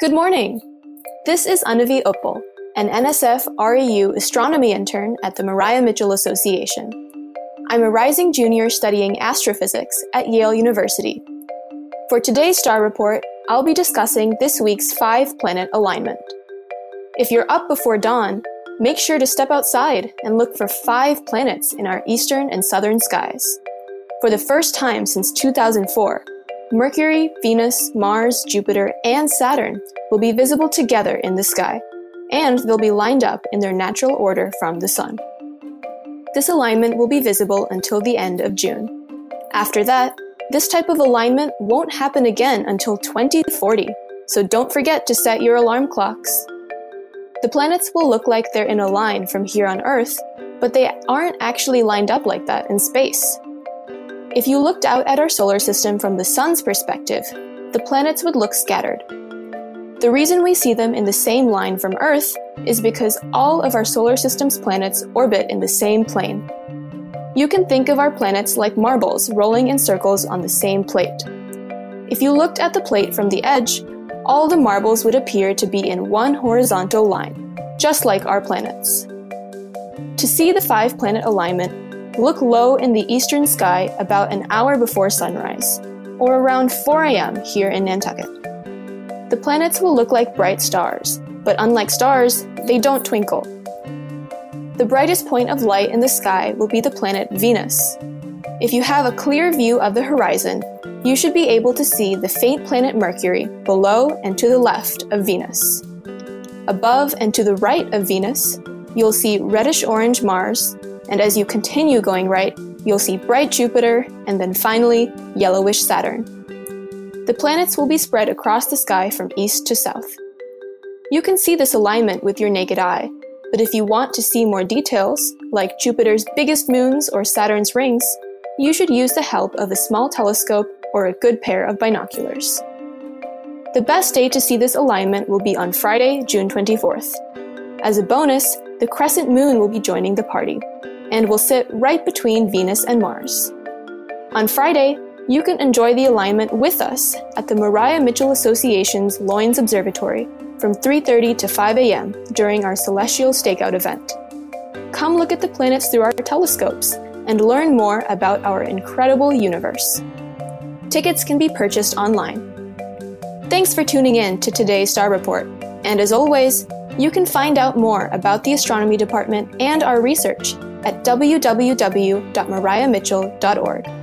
Good morning! This is Anavi Uppal, an NSF REU astronomy intern at the Maria Mitchell Association. I'm a rising junior studying astrophysics at Yale University. For today's star report, I'll be discussing this week's five planet alignment. If you're up before dawn, make sure to step outside and look for five planets in our eastern and southern skies. For the first time since 2004, Mercury, Venus, Mars, Jupiter, and Saturn will be visible together in the sky, and they'll be lined up in their natural order from the Sun. This alignment will be visible until the end of June. After that, this type of alignment won't happen again until 2040, so don't forget to set your alarm clocks. The planets will look like they're in a line from here on Earth, but they aren't actually lined up like that in space. If you looked out at our solar system from the Sun's perspective, the planets would look scattered. The reason we see them in the same line from Earth is because all of our solar system's planets orbit in the same plane. You can think of our planets like marbles rolling in circles on the same plate. If you looked at the plate from the edge, all the marbles would appear to be in one horizontal line, just like our planets. To see the five planet alignment, Look low in the eastern sky about an hour before sunrise, or around 4 a.m. here in Nantucket. The planets will look like bright stars, but unlike stars, they don't twinkle. The brightest point of light in the sky will be the planet Venus. If you have a clear view of the horizon, you should be able to see the faint planet Mercury below and to the left of Venus. Above and to the right of Venus, you'll see reddish orange Mars and as you continue going right, you'll see bright Jupiter and then finally yellowish Saturn. The planets will be spread across the sky from east to south. You can see this alignment with your naked eye, but if you want to see more details, like Jupiter's biggest moons or Saturn's rings, you should use the help of a small telescope or a good pair of binoculars. The best day to see this alignment will be on Friday, June 24th. As a bonus, the crescent moon will be joining the party and will sit right between Venus and Mars. On Friday, you can enjoy the alignment with us at the Maria Mitchell Association's Loines Observatory from 3:30 to 5 a.m. during our celestial stakeout event. Come look at the planets through our telescopes and learn more about our incredible universe. Tickets can be purchased online. Thanks for tuning in to today's Star Report, and as always, you can find out more about the astronomy department and our research at www.mariamitchell.org.